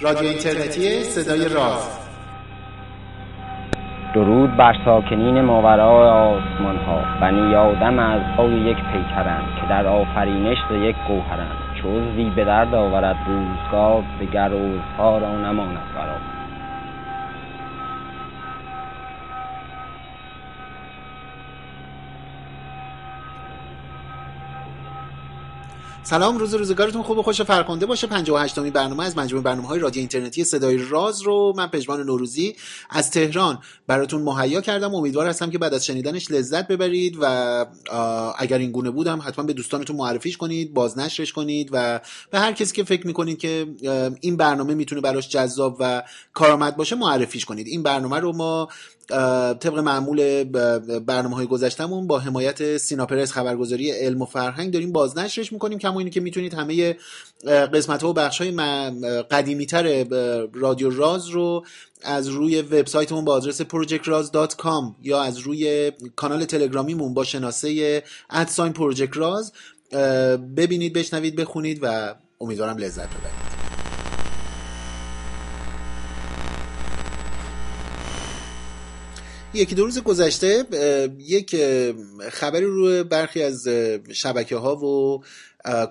رادیو اینترنتی صدای راز. درود بر ساکنین ماورای آسمان ها بنی آدم از پای یک پیکرند که در آفرینش ز یک گوهرند. چو عضوی به درد آورد روزگار دگر عضوها را نماند برابر سلام روز روزگارتون خوب و خوش و فرخنده باشه. 58 امین برنامه از مجموعه برنامه های رادیو اینترنتی صدای راز رو من پژمان نوروزی از تهران براتون مهیا کردم. امیدوار هستم که بعد از شنیدنش لذت ببرید و اگر این گونه بودم حتما به دوستانتون معرفیش کنید بازنشرش کنید و به هر کسی که فکر می‌کنید که این برنامه می‌تونه براش جذاب و کارآمد باشه معرفیش کنید. این برنامه رو ما طبق معمول برنامه های گذشتمون با حمایت سیناپرس خبرگزاری علم و فرهنگ داریم بازنشرش می‌کنیم. کما اینه که می‌تونید همه قسمت ها و بخش های قدیمی تر رادیو راز رو از روی وبسایتمون با آدرس projectraz.com یا از روی کانال تلگرامیمون با شناسه ادساین پروژکت راز ببینید بشنوید بخونید و امیدوارم لذت ببرید. یکی دو روز گذشته یک خبری رو برخی از شبکه ها و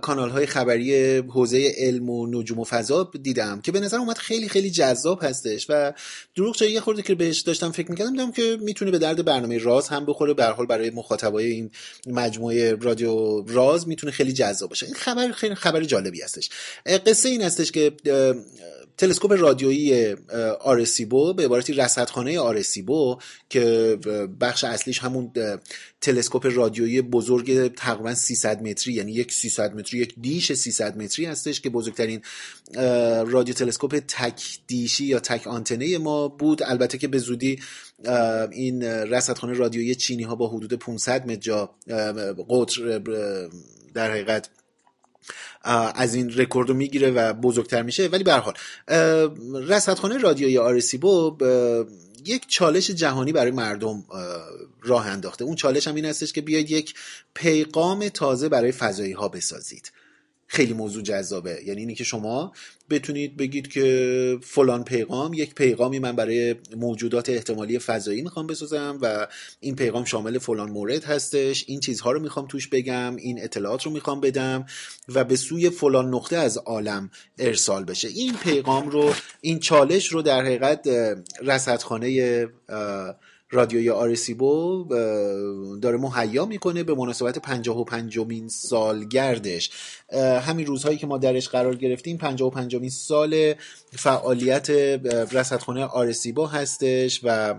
کانال های خبری حوزه علم و نجوم و فضا دیدم که به نظر اومد خیلی خیلی جذاب هستش و دروغ چه یه خورده که بهش داشتم فکر می‌کردم دیدم که می‌تونه به درد برنامه راز هم بخوره. به حال برای مخاطبای این مجموعه رادیو راز می‌تونه خیلی جذاب باشه. این خبر خیلی خبر جالبی هستش. قصه این هستش که تلسکوپ رادیویی آرسیبو به عبارتی رصدخانه آرسیبو که بخش اصلیش همون تلسکوپ رادیویی بزرگ تقریبا 300 متری یعنی یک 300 متری یک دیش 300 متری هستش که بزرگترین رادیو تلسکوپ تک دیشی یا تک آنتنه ما بود. البته که به زودی این رصدخانه رادیویی چینی ها با حدود 500 متر جا قطر در حقیقت از این رکورد رو می‌گیره و بزرگتر میشه. ولی به حال رصدخانه رادیویی آرسیبو یک چالش جهانی برای مردم راه انداخته. اون چالش هم این هستش که بیاید یک پیغام تازه برای فضایی ها بسازید. خیلی موضوع جذابه. یعنی اینی که شما بتونید بگید که فلان پیغام یک پیغامی من برای موجودات احتمالی فضایی می‌خوام بسازم و این پیغام شامل فلان مورد هستش. این چیزها رو می‌خوام توش بگم این اطلاعات رو می‌خوام بدم و به سوی فلان نقطه از عالم ارسال بشه. این پیغام رو این چالش رو در حقیقت رصدخانه رادیوی آرسیبو داره مهیا می‌کنه به مناسبت 55 مین سالگردش. همین روزهایی که ما درش قرار گرفتیم 55 مین سال فعالیت رصدخانه آرسیبو هستش و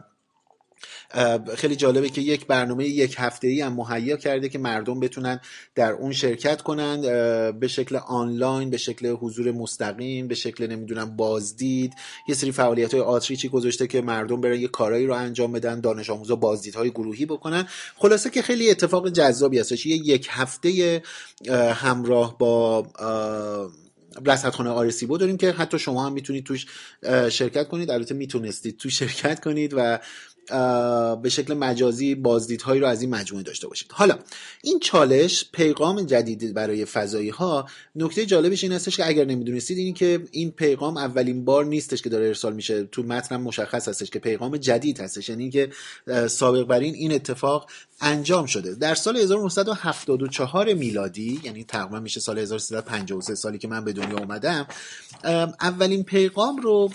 خیلی جالبه که یک برنامه یک هفته ای هم مهیا کرده که مردم بتونن در اون شرکت کنن به شکل آنلاین به شکل حضور مستقیم به شکل نمی‌دونم بازدید. یه سری فعالیت های آتریچی گذاشته که مردم برن یه کارایی رو انجام بدن دانش آموزا بازدیدهای گروهی بکنن. خلاصه که خیلی اتفاق جذابی هستش یه یک هفته همراه با رصدخانه آرسیبو داریم که حتی شما هم می‌تونید توش شرکت کنید. البته می‌تونستید توش شرکت کنید و به شکل مجازی بازدیدهایی رو از این مجموعه داشته باشید. حالا این چالش پیغام جدید برای فضایی ها نکته جالبش این هستش که اگر نمی‌دونستید این که این پیغام اولین بار نیستش که داره ارسال میشه. تو متنم مشخص هستش که پیغام جدید هستش. یعنی که سابق بر این این اتفاق انجام شده. در سال 1974 میلادی یعنی تقریبا میشه سال 1353 سالی که من به دنیا اومدم اولین پیغام رو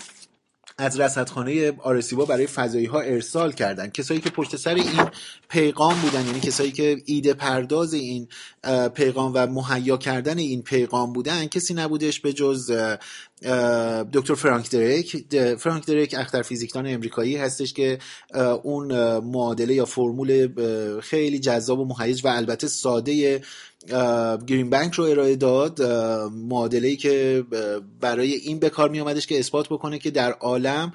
از رصدخانه آرسیبا برای فضایی ها ارسال کردن. کسایی که پشت سر این پیغام بودن یعنی کسایی که ایده پرداز این پیغام و مهیا کردن این پیغام بودن کسی نبودش به جز دکتر فرانک دریک فرانک دریک اختر فیزیکدان امریکایی هستش که اون معادله یا فرمول خیلی جذاب و مهیج و البته ساده گرین بنک رو ارائه داد. معادله که برای این به کار می آمدش که اثبات بکنه که در عالم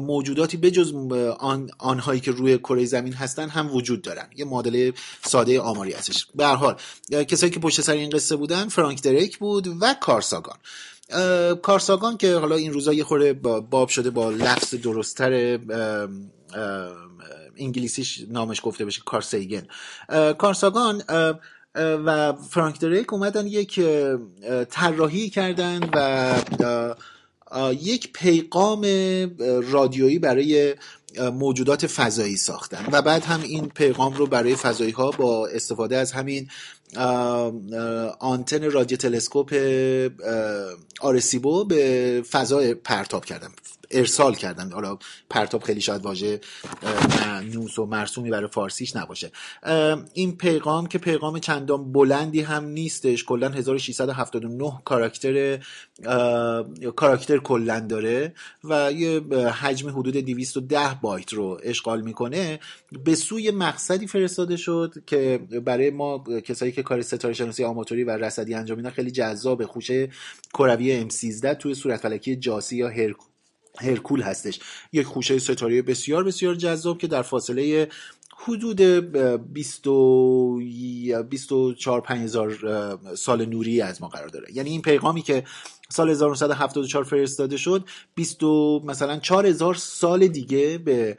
موجوداتی بجز آن آنهایی که روی کره زمین هستن هم وجود دارن. یه معادله ساده آماری هستش. به هر حال کسایی که پشت سر این قصه بودن فرانک دریک بود و کارساگان کارساگان که حالا این روزا یه خوره باب شده با لفظ درستتر انگلیسیش نامش گفته بشه کارسیگن کارساگان و فرانک دریک اومدن یک طراحی کردن و یک پیغام رادیویی برای موجودات فضایی ساختن. و بعد هم این پیغام رو برای فضایی ها با استفاده از همین آنتن رادیو تلسکوپ آرسیبو به فضا پرتاب کردن. ارسال کردن. حالا پرتاب خیلی شاید واژه نوس و مرسومی برای فارسیش نباشه. این پیغام که پیغام چندان بلندی هم نیستش کلا 1679 کاراکتر کاراکتر کلا داره و یه حجم حدود 210 بایت رو اشغال می‌کنه. به سوی مقصدی فرستاده شد که برای ما کسایی که کار ستاره شناسی آماتوری و رصدی انجام میدن خیلی جذاب خوشه کروی M13 توی صورت فلکی جاسی یا هرکول هرکول هستش. یک خوشه ستاره بسیار بسیار جذاب که در فاصله حدود 24 5000 سال نوری از ما قرار داره. یعنی این پیغامی که سال 1974 فرستاده شد 20 مثلا 4000 سال دیگه به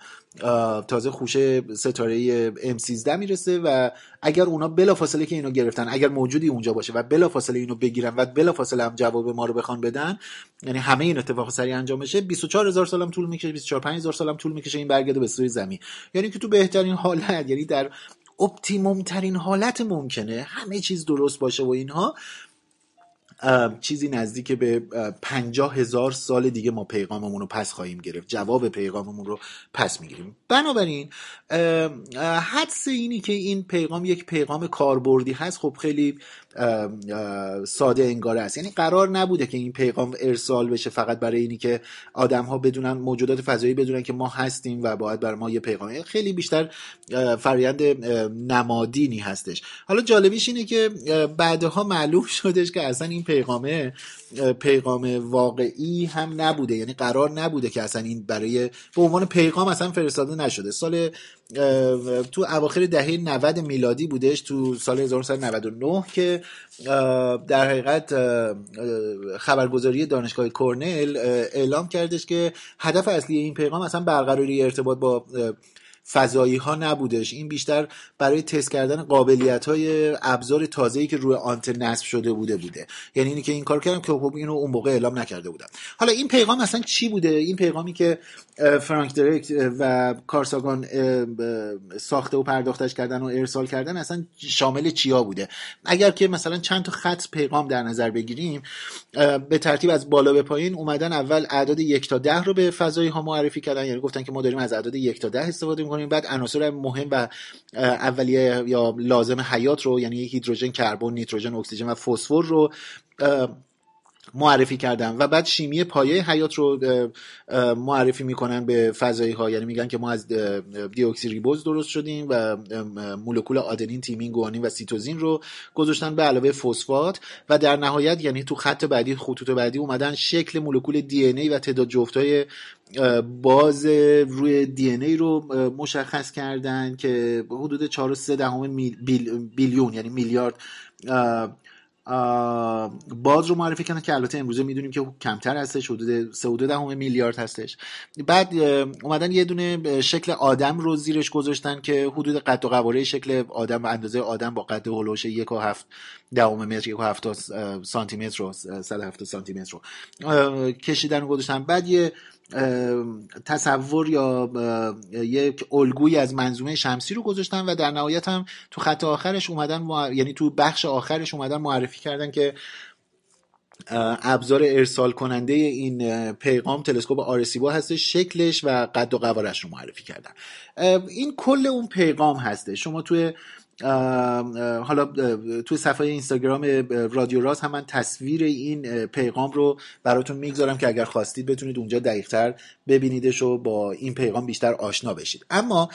تازه خوشه ستاره M13 می‌رسه و اگر اونا بلافاصله که اینو گرفتن اگر موجودی اونجا باشه و بلافاصله اینو بگیرن و بلافاصله هم جواب ما رو بخوان بدن یعنی همه این اتفاق سریع انجام بشه 24000 سال هم طول می‌کشه 24 5000 سال هم طول می‌کشه این برگرده به سوی زمین. یعنی که تو بهترین حالت یعنی در optimum ترین حالت ممکنه همه چیز درست باشه و اینها. چیزی نزدیک به پنجاه هزار سال دیگه ما پیغاممون رو پس خواهیم گرفت. جواب پیغاممون رو پس می‌گیریم. بنابراین حدس اینی که این پیغام یک پیغام کاربردی هست خب خیلی ساده انگاره است. یعنی قرار نبوده که این پیغام ارسال بشه فقط برای اینی که آدم ها بدونن موجودات فضایی بدونن که ما هستیم و باید بر ما یه پیغام. خیلی بیشتر فرایند نمادینی هستش. حالا جالبیش اینه که بعدها معلوم شدش که اصلا این پیغامه پیغام واقعی هم نبوده. یعنی قرار نبوده که اصلا این برای به عنوان پیغام اصلا فرستاده نشده. سال تو اواخر دهه 90 میلادی بودش تو سال 1999 که در حقیقت خبرگزاری دانشگاه کرنل اعلام کردش که هدف اصلی این پیغام اصلا برقراری ارتباط با فضایی ها نبودش. این بیشتر برای تست کردن قابلیت های ابزار تازه‌ای که روی آنتن نصب شده بوده بوده. یعنی اینی که این کار کردم که خب اینو اون موقع اعلام نکرده بودم. حالا این پیغام اصلا چی بوده؟ این پیغامی که فرانک درکت و کارساگان ساخته و پرداختش کردن و ارسال کردن اصلا شامل چیا بوده؟ اگر که مثلا چند تا خط پیغام در نظر بگیریم به ترتیب از بالا به پایین اومدن اول اعداد یک تا ده رو به فضایی ها معرفی کردن. یعنی گفتن که ما داریم از اعداد یک تا ده استفاده می‌کنیم. بعد عناصر مهم و اولیه یا لازم حیات رو یعنی هیدروژن کربن نیتروژن اکسیژن و فسفر رو معرفی کردن و بعد شیمی پایه حیات رو معرفی می‌کنن به فضایی ها یعنی میگن که ما از دیوکسی ریبوز درست شدیم و مولکول آدنین تیمین گوانین و سیتوزین رو گذاشتن به علاوه فسفات و در نهایت یعنی تو خط بعدی خطوط بعدی اومدن شکل مولکول دی ای و تعداد جفتای باز روی دی ای رو مشخص کردن که حدود 4.3 دهم بیلیون یعنی میلیارد باز رو معرفی کردن که البته امروزه می‌دونیم که کمتر هستش حدود 3 دهم میلیارد هستش. بعد اومدن یه دونه شکل آدم رو زیرش گذاشتن که حدود قد و قواره شکل آدم و اندازه آدم با قد هولوش یک و هفت دهم متر یک و هفت سانتی متر رو 170 سانتی متر رو کشیدن و گذاشتن. بعد یه تصور یا یک الگویی از منظومه شمسی رو گذاشتن و در نهایت هم تو خط آخرش اومدن یعنی تو بخش آخرش اومدن معرفی کردن که ابزار ارسال کننده این پیغام تلسکوپ آرسیبو هستش شکلش و قد و قوارش رو معرفی کردن. این کل اون پیغام هستش شما توی حالا توی صفحه اینستاگرام رادیو راز هم من تصویر این پیغام رو براتون می‌گذارم که اگر خواستید بتونید اونجا دقیقتر ببینیدش و با این پیغام بیشتر آشنا بشید. اما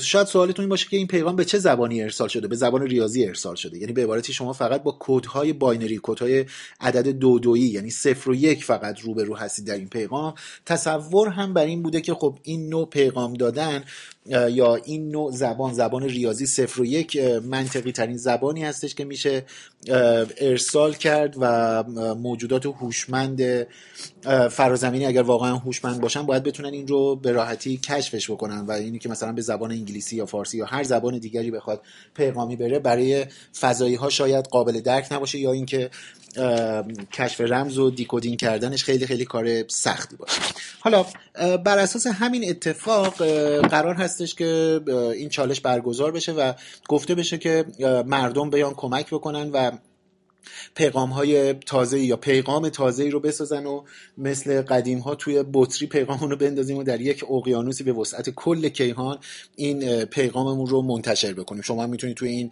شاید سوالتون این باشه که این پیغام به چه زبانی ارسال شده؟ به زبان ریاضی ارسال شده. یعنی به عبارتی شما فقط با کدهای binary کدهای عدد دو دویی یعنی صفر و یک فقط روبرو هستید در این پیغام. تصور هم بر این بوده که خب این نوع پیغام دادن یا این نوع زبان زبان ریاضی صفر و یک منطقی ترین زبانی هستش که میشه ارسال کرد و موجودات هوشمند فرازمینی اگر واقعا هوشمند باشن باید بتونن این رو به راحتی کشفش بکنن و اینی که مثلا به زبان انگلیسی یا فارسی یا هر زبان دیگری بخواد پیغامی بره برای فضایی ها شاید قابل درک نباشه یا اینکه کشف رمز و دیکودینگ کردنش خیلی خیلی کار سختی باشه. حالا بر اساس همین اتفاق قرار هستش که این چالش برگزار بشه و گفته بشه که مردم بیان کمک بکنن و پیغام های تازه یا پیغام تازه رو بسازن و مثل قدیم ها توی بطری پیغامون رو بندازیم و در یک اقیانوسی به وسعت کل کیهان این پیغاممون رو منتشر بکنیم. شما می‌تونید توی این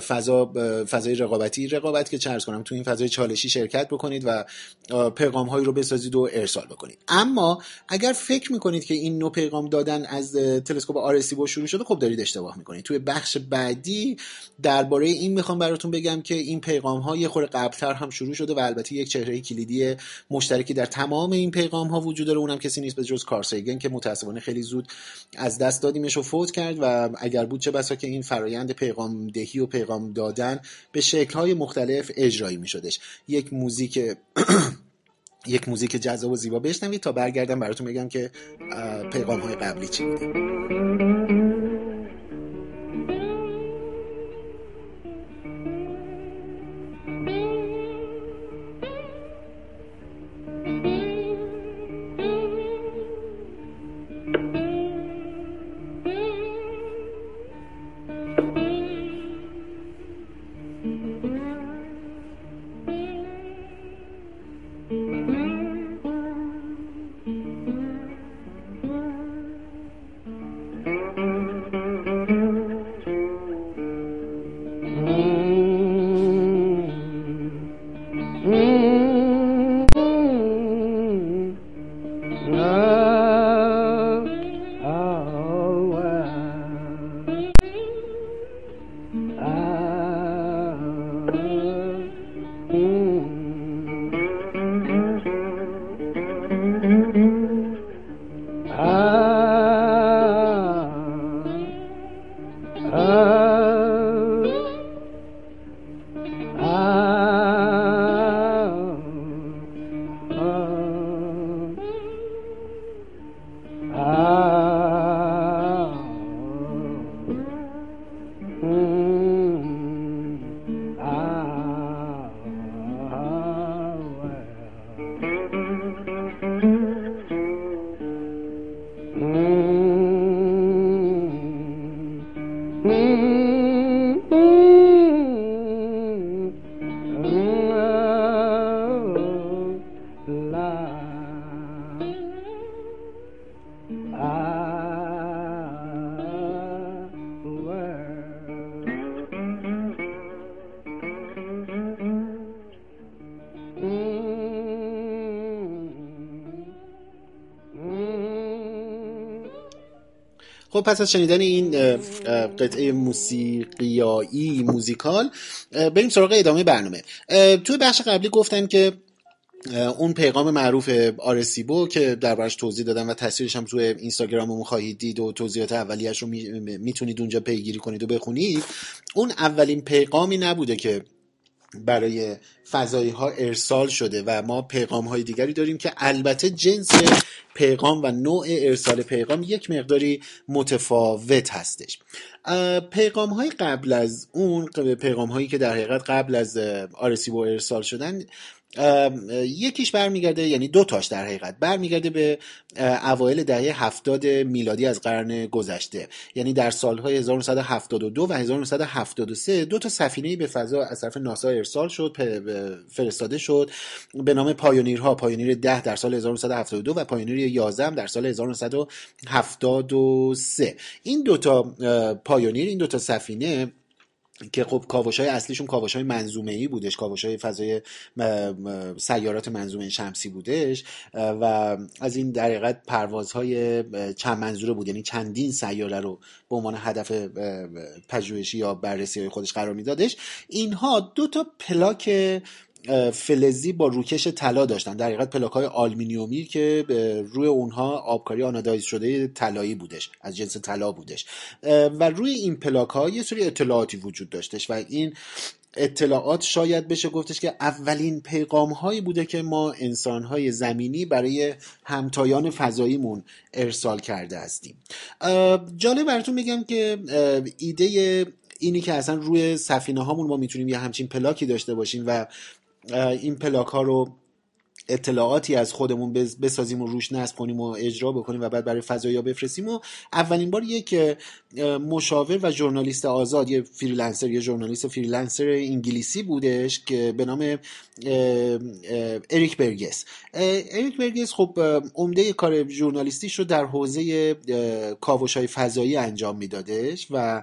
فضا فضای رقابتی رقابت که چرز کنم توی این فضای چالشی شرکت بکنید و پیغام هایی رو بسازید و ارسال بکنید. اما اگر فکر می‌کنید که این نوع پیغام دادن از تلسکوپ آرسیبو شروع شده خب دارید اشتباه می‌کنید. توی بخش بعدی درباره این می‌خوام براتون بگم که این پیغام یه خورده قبلتر هم شروع شده و البته یک چهره کلیدی مشترکی در تمام این پیغام ها وجود داره. اونم کسی نیست به جز کارسیگن که متاسفانه خیلی زود از دست دادیمش و فوت کرد و اگر بود چه بسا که این فرایند پیغام دهی و پیغام دادن به شکل های مختلف اجرایی می شدش یک موزیک یک موزیک جذاب و زیبا. بشنوید تا برگردم براتون بگم که پیغام های قبلی چی بوده خب پس از شنیدن این قطعه موسیقیایی موزیکال بریم سراغ ادامه برنامه. توی بخش قبلی گفتن که اون پیغام معروف آرسیبو که دربارش توضیح دادم و تصویرش هم توی اینستاگراممون خواهید دید و توضیحات اولیش رو می‌تونید اونجا پیگیری کنید و بخونید اون اولین پیغامی نبوده که برای فضایی ها ارسال شده و ما پیغام های دیگری داریم که البته جنس پیغام و نوع ارسال پیغام یک مقداری متفاوت هستش. پیغام های قبل از اون پیغام هایی که در حقیقت قبل از آرسیبو ارسال شدن یکیش برمیگرده یعنی دو تاش در حقیقت برمیگرده به اوایل دهه هفتاد میلادی از قرن گذشته. یعنی در سالهای 1972 و 1973 دو تا سفینه به فضا از طرف ناسا ارسال شد فرستاده شد به نام پایونیرها. پایونیر 10 در سال 1972 و پایونیر 11 در سال 1973 این دوتا پایونیر این دوتا سفینه که خب کاوش های اصلیشون کاوش های منظومه ای بودش کاوش های فضای سیارات منظومه شمسی بودش و از این در حقیقت پروازهای چند منظوره بود. یعنی چندین سیاره رو به عنوان هدف پژوهشی یا بررسی های خودش قرار میدادش. اینها دو تا پلاک فلزی با روکش طلا داشتن. در حقیقت پلاک های آلمینیومی که روی اونها آبکاری آنادایز شده طلایی بودش از جنس طلا بودش. و روی این پلاک ها یه سری اطلاعاتی وجود داشتش و این اطلاعات شاید بشه گفتش که اولین پیغام هایی بوده که ما انسان های زمینی برای همتایان فضاییمون ارسال کرده هستیم. جالب براتون بگم که ایده اینی که اصلا روی سفینه هامون ما می‌تونیم یه همچین پلاکی داشته باشیم و این پلاک ها رو اطلاعاتی از خودمون بسازیم و روش نصب کنیم و اجرا بکنیم و بعد برای فضایی بفرستیم و اولین بار یک مشاور و ژورنالیست آزاد یه freelancer یه ژورنالیست freelancer انگلیسی بودش که به نام اریک برگس. اریک برگس خب عمده کار ژورنالیستیش رو در حوزه کاوش های فضایی انجام میدادش و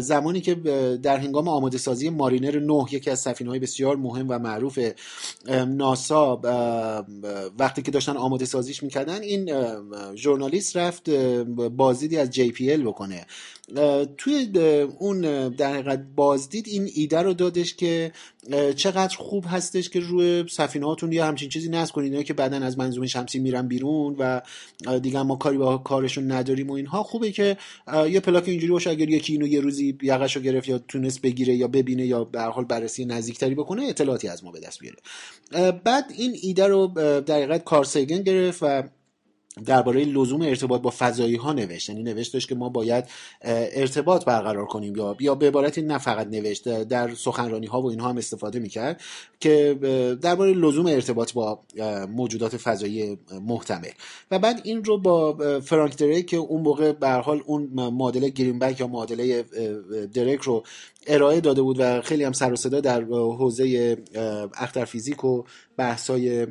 زمانی که در هنگام آماده سازی مارینر 9 یکی از سفینه های بسیار مهم و معروف ناسا وقتی که داشتن آماده سازیش می‌کردن این ژورنالیست رفت بازدیدی از جی پی ال بکنه. توی اون در حقیقت بازدید این ایده رو دادش که چقدر خوب هستش که روی سفینه هاتون یه همچین چیزی نصب کنید که بعدا از منظومه شمسی میرن بیرون و دیگه ما کاری با کارشون نداریم و اینها. خوبه که یه پلاک اینجوری باشه اگر یکی اینو یه روزی یقش رو گرفت یا تونست بگیره یا ببینه یا به حال بررسی نزدیکتری بکنه اطلاعاتی از ما به دست بیاره. بعد این ایده رو در حقیقت کارسیگن گرفت و درباره لزوم ارتباط با فضایی ها نوشت. یعنی نوشتش که ما باید ارتباط برقرار کنیم یا یا به عبارتی نه فقط نوشت در سخنرانی ها و اینها هم استفاده می‌کرد که درباره لزوم ارتباط با موجودات فضایی محتمل. و بعد این رو با فرانک دریک که اون موقع به حال اون معادله گرینبک یا معادله دریک رو ارائه داده بود و خیلی هم سر و صدا در حوزه اختر فیزیک و بحثای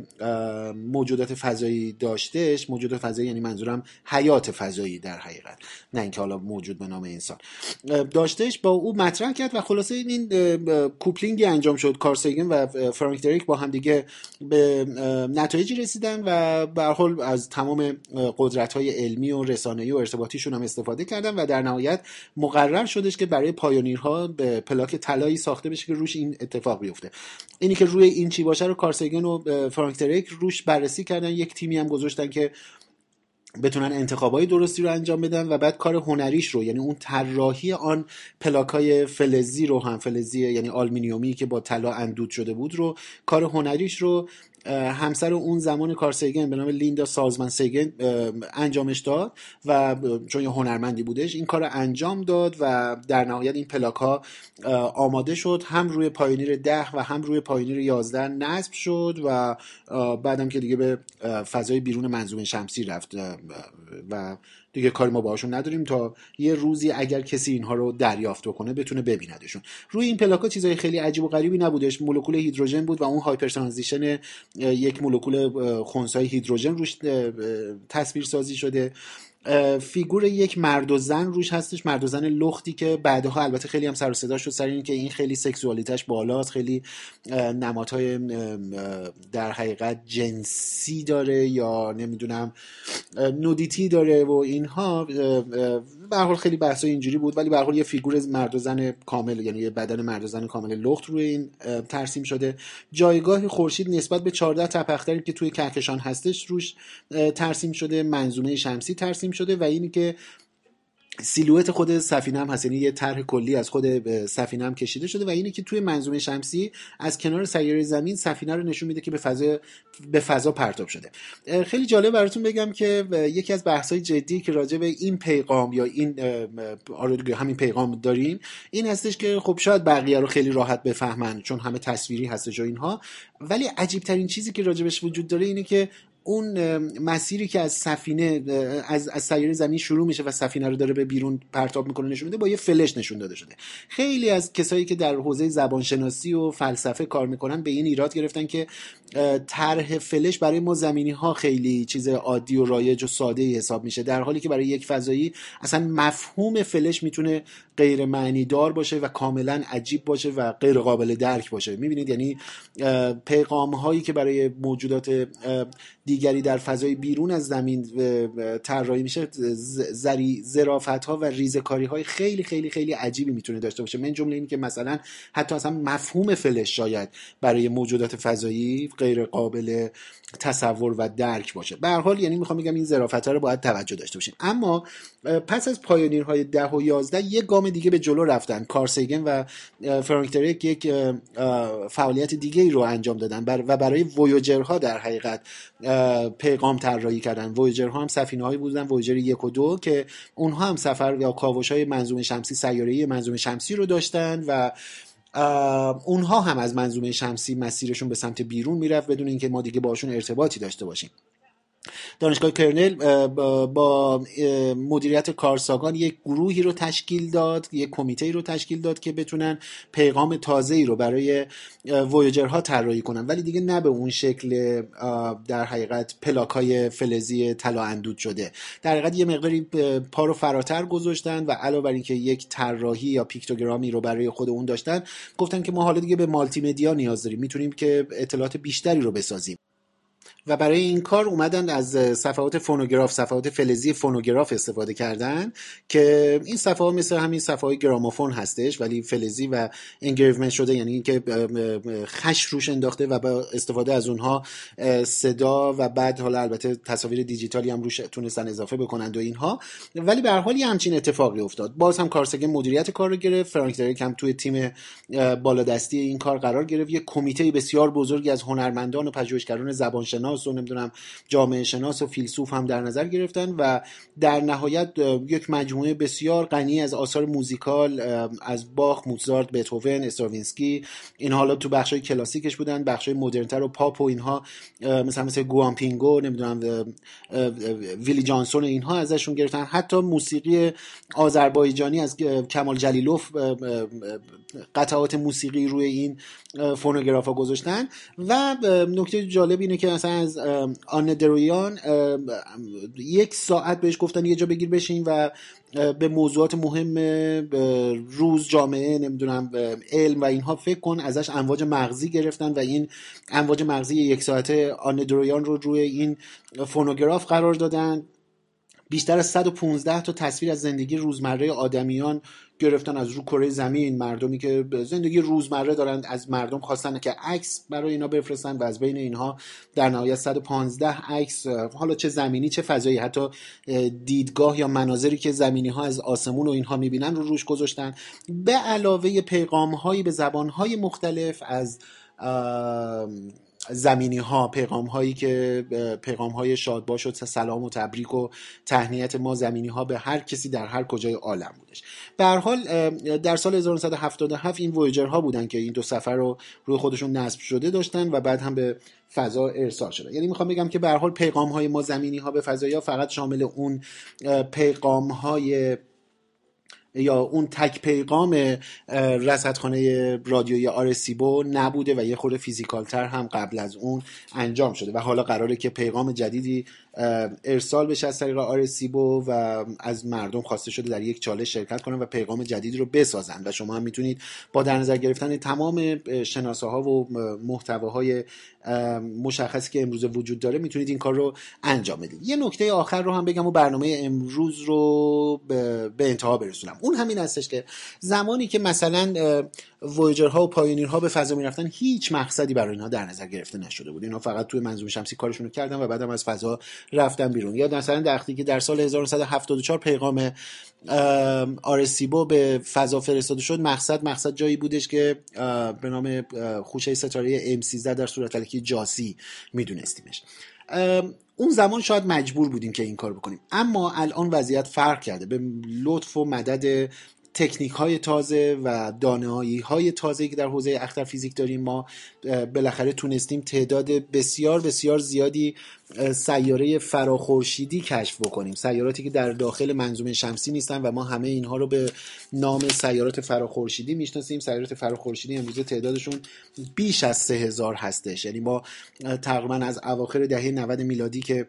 موجودات فضایی داشتهش. موجودات فضایی یعنی منظورم حیات فضایی در حقیقت نه اینکه حالا موجود به نام انسان. داشتهش با او مطرح کرد و خلاصه این کوپلینگی انجام شد. کارسیگن و فرانک دریک با هم دیگه به نتایجی رسیدن و به حال از تمام قدرت های علمی و رسانه‌ای و ارتباطیشون هم استفاده کردن و در نهایت مقرر شدش که برای پایونیرها به پلاک طلایی ساخته بشه که روش این اتفاق بیفته. اینی که روی این چی باشه رو کارسیگن و فرانک تریک روش بررسی کردن. یک تیمی هم گذاشتن که بتونن انتخابای درستی رو انجام بدن و بعد کار هنریش رو یعنی اون طراحی آن پلاکای فلزی رو هم فلزی یعنی آلمینیومی که با طلا اندود شده بود رو کار هنریش رو همسر اون زمان کارل سیگن به نام لیندا سالزمن سیگن انجامش داد و چون یه هنرمندی بودش این کار انجام داد و در نهایت این پلاک ها آماده شد. هم روی پایونیر ده و هم روی پایونیر یازده نصب شد و بعدم که دیگه به فضای بیرون منظومه شمسی رفت و دیگه کاری ما باهاشون نداریم تا یه روزی اگر کسی اینها رو دریافت بکنه بتونه ببیندشون. روی این پلاکا چیزای خیلی عجیب و غریبی نبودش. مولکول هیدروژن بود و اون hyper transition یک مولکول خنثی هیدروژن روش تصویر سازی شده. فیگور یک مرد و زن روش هستش. مرد و زن لختی که بعدها البته خیلی هم سر و صدا شد سر این که این خیلی sexuality ش بالاست خیلی نمادهای در حقیقت جنسی داره یا نمی‌دونم نودیتی داره و اینها. به حال خیلی بحث اینجوری بود ولی به حال یه فیگور مرد و زن کامل یعنی یه بدن مرد و زن کامل لخت روی این ترسیم شده. جایگاه خورشید نسبت به 14 تپختری که توی کهکشان هستش روش ترسیم شده. منظومه شمسی ترسیم شده و اینی که سیلویت خود سفینه هم هست. یعنی یه طرح کلی از خود سفینه هم کشیده شده و اینه که توی منظومه شمسی از کنار سیاره زمین سفینه رو نشون میده که به فضا به فضا پرتاب شده. خیلی جالب براتون بگم که یکی از بحث های جدی که راجع به این پیغام یا این آره همین پیغام داریم این هستش که خب شاید بقیه رو خیلی راحت بفهمن چون همه تصویری هستش و اینها. ولی عجیب ترین چیزی که راجبش وجود داره اینه که اون مسیری که از سفینه از از سیاره زمین شروع میشه و سفینه رو داره به بیرون پرتاب می‌کنه نشون میده با یه فلش نشون داده شده. خیلی از کسایی که در حوزه زبانشناسی و فلسفه کار می‌کنن به این ایراد گرفتن که طرح فلش برای ما زمینی ها خیلی چیز عادی و رایج و ساده ای حساب میشه. در حالی که برای یک فضایی اصلا مفهوم فلش می‌تونه غیر معنی دار باشه و کاملا عجیب باشه و غیر قابل درک باشه. می‌بینید؟ یعنی پیغام هایی که برای موجودات دیگری در فضای بیرون از زمین طراحی میشه ظرافت ها و ریزکاری های خیلی خیلی خیلی عجیبی می‌تونه داشته باشه. من جمله اینی که مثلا حتی اصلا مفهوم فلش شاید برای موجودات فضایی غیر قابل تصور و درک باشه. به هر حال یعنی می‌خوام بگم این ظرافت ها رو باید توجه داشته باشیم. اما پس از پایونیرهای ده و یازده یک گام دیگه به جلو رفتن. کارسیگن و فرانک دریک یک فعالیت دیگه ای رو انجام دادن و برای ویوجرها در حقیقت پیغام طراحی کردن. ویوجرها هم سفینه هایی بودن ویوجر یک و دو که اونها هم سفر یا کاوش های منظومه شمسی سیاره منظومه شمسی رو داشتن و اونها هم از منظومه شمسی مسیرشون به سمت بیرون می‌رفت بدون اینکه ما دیگه باشون ارتباطی داشته باشیم. دانشگاه کرنل با مدیریت کارساگان یک گروهی رو تشکیل داد یک کمیته رو تشکیل داد که بتونن پیغام تازه ای رو برای ویوجرها طراحی کنن. ولی دیگه نه به اون شکل در حقیقت پلاک های فلزی طلا اندود شده. در حقیقت یه مقداری پا رو فراتر گذاشتن و علاوه بر اینکه یک طراحی یا پیکتوگرامی رو برای خود اون داشتن گفتن که ما حالا دیگه به مالتی مدیا نیاز داریم. می‌تونیم که اطلاعات بیشتری رو بسازیم. و برای این کار اومدن از صفحات فونوگراف صفحات فلزی فونوگراف استفاده کردن که این صفحه ها مثل همین صفحه های گرامافون هستش ولی فلزی و انگریومنت شده یعنی اینکه خش روش انداخته و با استفاده از اونها صدا و بعد حالا البته تصاویر دیجیتالی هم روش تونستن اضافه بکنند و اینها. ولی به هر حال یه همچین اتفاقی افتاد. باز هم کارسگن مدیریت کار رو گرفت. فرانک دریک هم توی تیم بالادستی این کار قرار گرفت. یه کمیته بسیار بزرگی از هنرمندان و پژوهشگران زبانشناس شناس و نمی‌دونم جامعه شناس و فیلسوف هم در نظر گرفتن و در نهایت یک مجموعه بسیار غنی از آثار موزیکال از باخ، موزارت، بتهوون، استراوینسکی این حالا تو بخشای کلاسیکش بودن بخشای مدرنتر و پاپ و اینها مثلا مثل گوان پینگهو نمی‌دونم ویلی جانسون اینها ازشون گرفتن. حتی موسیقی آذربایجانی از کامیل جلیلوف قطعات موسیقی روی این فونوگراف ها گذاشتن. و نکته جالب اینه که مثلا از آن درویان یک ساعت بهش گفتن یه جا بگیر بشین و به موضوعات مهم روز جامعه نمی‌دونم علم و اینها فکر کن ازش امواج مغزی گرفتن و این امواج مغزی یک ساعته آن درویان رو روی این فونوگراف قرار دادن. بیشتر از 115 تا تصویر از زندگی روزمره آدمیان گرفتن از رو کره زمین. مردمی که زندگی روزمره دارند از مردم خواستن که عکس برای اینا بفرستن و از بین اینها در نهایت 115 عکس حالا چه زمینی چه فضایی حتی دیدگاه یا مناظری که زمینی ها از آسمون و اینها می‌بینن رو روش گذاشتن. به علاوه پیغام هایی به زبان های مختلف از زمینی ها پیغام هایی که پیغام های شادباش و سلام و تبریک و تهنیت ما زمینی ها به هر کسی در هر کجای عالم بودش. به حال در سال 1977 این وویجر ها بودن که این دو سفر رو روی خودشون نصب شده داشتن و بعد هم به فضا ارسال شده. یعنی می‌خوام بگم که به هر حال پیغام های ما زمینی ها به فضایی فقط شامل اون پیغام های یا اون تک پیغام رصدخانه رادیویی آرسیبو نبوده و یه خورده فیزیکالتر هم قبل از اون انجام شده و حالا قراره که پیغام جدیدی ارسال بشه از طریق آرسیبو و از مردم خواسته شده در یک چاله شرکت کنن و پیغام جدیدی رو بسازن. و شما هم می‌تونید با در نظر گرفتن تمام شناسه ها و محتواهای مشخصی که امروز وجود داره می‌تونید این کار رو انجام بدید. یه نکته آخر رو هم بگم و برنامه امروز رو به انتها برسونم. اون همین هستش که زمانی که مثلا ها و ها به فضا می‌رفتن هیچ مقصدی برای اینها در نظر گرفته نشده بود. اینها فقط توی منظومه شمسی کارشون رو کردن و بعدم از فضا رفتن بیرون. یا مثلا وقتی که در سال 1974 پیغام آرسیبو به فضا فرستاده شد مقصد مقصد جایی بودش که به نام خوشه ستاره M13 در صورت که جاسی میدونستیمش. اون زمان شاید مجبور بودیم که این کار بکنیم. اما الان وضعیت فرق کرده. به لطف و مدد تکنیک های تازه و دانایی های تازه که در حوزه اختر فیزیک داریم ما بالاخره تونستیم تعداد بسیار بسیار زیادی سیاره فراخورشیدی کشف بکنیم. سیاراتی که در داخل منظومه شمسی نیستن و ما همه اینها رو به نام سیارات فراخورشیدی می‌شناسیم. سیارات فراخورشیدی امروزه تعدادشون بیش از سه هزار هستش. یعنی ما تقریبا از اواخر دهه 90 میلادی که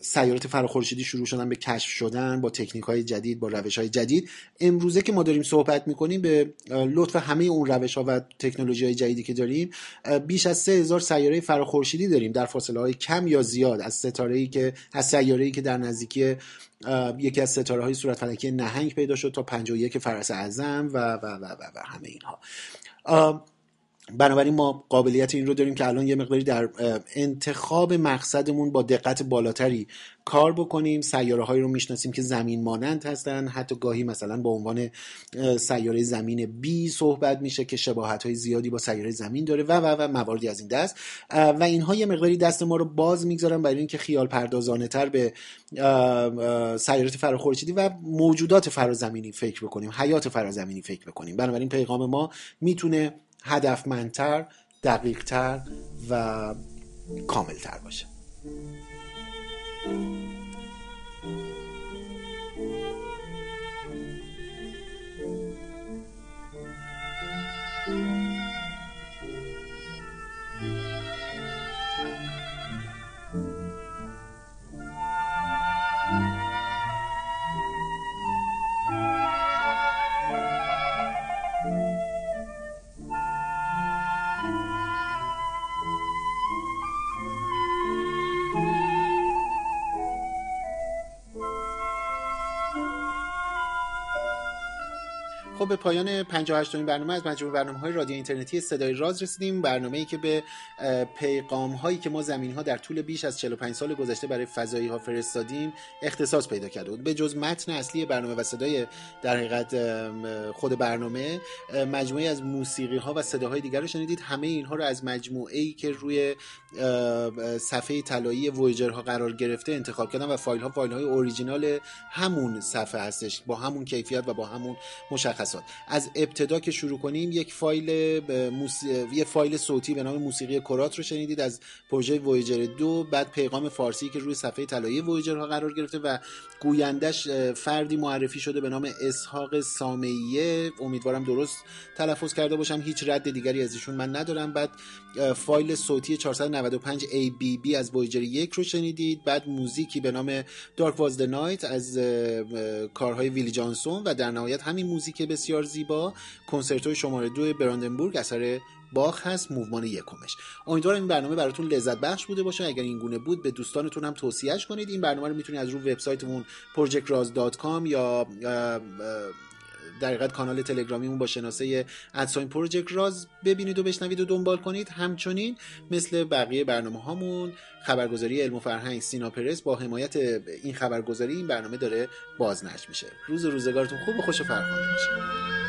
سیارات فراخورشیدی شروع شدن به کشف شدن با تکنیک های جدید با روش های جدید. امروزه که ما داریم صحبت می‌کنیم به لطف همه اون روش ها و تکنولوژی های جدیدی که داریم بیش از سه هزار سیاره فراخورشیدی داریم. در فاصله های کم یا زیاد از ستاره ای که از سیاره ای که در نزدیکی یکی از ستاره های صورت فلکی نهنگ پیدا شد تا 51 فرس اعظم و و و و, و همه اینها. بنابراین ما قابلیت این رو داریم که الان یه مقداری در انتخاب مقصدمون با دقت بالاتری کار بکنیم. سیاره هایی رو می‌شناسیم که زمین مانند هستن. حتی گاهی مثلا با عنوان سیاره زمین بی صحبت میشه که شباهت های زیادی با سیاره زمین داره و و و مواردی از این دست. و اینها یه مقداری دست ما رو باز می‌گذارن برای اینکه خیال پردازانه تر به سیارات فراخورشیدی و موجودات فرازمینی فکر بکنیم حیات فرازمینی فکر بکنیم. بنابراین پیغام ما می‌تونه هدفمندتر دقیقتر و کاملتر باشه. به پایان 58 برنامه از مجموع برنامه های رادیو اینترنتی صدای راز رسیدیم. برنامه ای که به پیغام هایی که ما زمین ها در طول بیش از 45 سال گذشته برای فضایی ها فرستادیم اختصاص پیدا کرده بود. به جز متن اصلی برنامه و صدای در حقیقت خود برنامه مجموعه از موسیقی ها و صداهای دیگر رو شنیدید. همه اینها رو از مجموعه ای که روی صفحه طلایی وویجر ها قرار گرفته انتخاب کردم و فایل ها فایل های اوریجینال همون صفحه هستش. با همون کیفیت و با همون مشخص از ابتدا که شروع کنیم یک فایل موس... یه فایل صوتی به نام موسیقی کرات رو شنیدید از پروژه وویجر دو. بعد پیغام فارسی که روی صفحه طلایی وویجر ها قرار گرفته و گویندش فردی معرفی شده به نام اسحاق سامیه امیدوارم درست تلفظ کرده باشم. هیچ رد دیگری از ایشون من ندارم. بعد فایل صوتی 495 ABB از وویجر یک رو شنیدید. بعد موزیکی به نام دارک واز نایت از کارهای ویلی جانسون و در نهایت همین موزیک بسیار زیبا. کنسرتو شماره دو براندنبورگ اثر باخ هست موومان یکمش. امیدوارم این برنامه براتون لذت بخش بوده باشه. اگر این گونه بود به دوستانتون هم توصیهش کنید. این برنامه رو می‌تونید از رو وبسایتمون projectraz.com یا در حقیقت کانال تلگرامیمون با شناسه ادساین پروژکت راز ببینید و بشنوید و دنبال کنید. همچنین مثل بقیه برنامه هامون خبرگزاری علم و فرهنگ سینا پرس با حمایت این خبرگزاری این برنامه داره بازنشر میشه. روز روزگارتون خوب و خوش و فرخنده باشه.